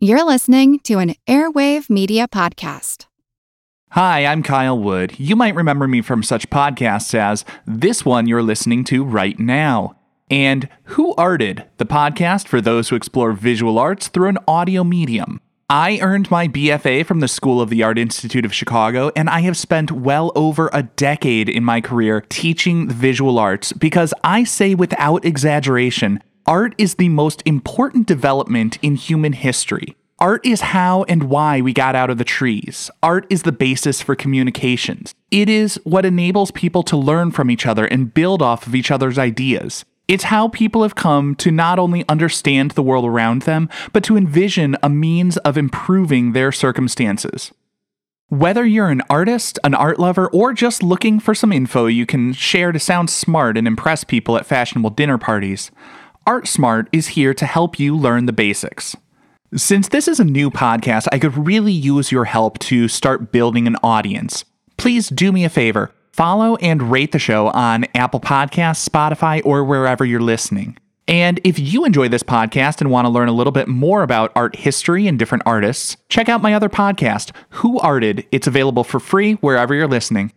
You're listening to an Airwave Media Podcast. Hi, I'm Kyle Wood. You might remember me from such podcasts as this one you're listening to right now, and Who Arted, the podcast for those who explore visual arts through an audio medium. I earned my BFA from the School of the Art Institute of Chicago, and I have spent well over a decade in my career teaching visual arts because I say without exaggeration, art is the most important development in human history. Art is how and why we got out of the trees. Art is the basis for communications. It is what enables people to learn from each other and build off of each other's ideas. It's how people have come to not only understand the world around them, but to envision a means of improving their circumstances. Whether you're an artist, an art lover, or just looking for some info you can share to sound smart and impress people at fashionable dinner parties, ArtSmart is here to help you learn the basics. Since this is a new podcast, I could really use your help to start building an audience. Please do me a favor follow and rate the show on Apple Podcasts, Spotify, or wherever you're listening. And if you enjoy this podcast and want to learn a little bit more about art history and different artists, check out my other podcast, Who Arted. It's available for free wherever you're listening.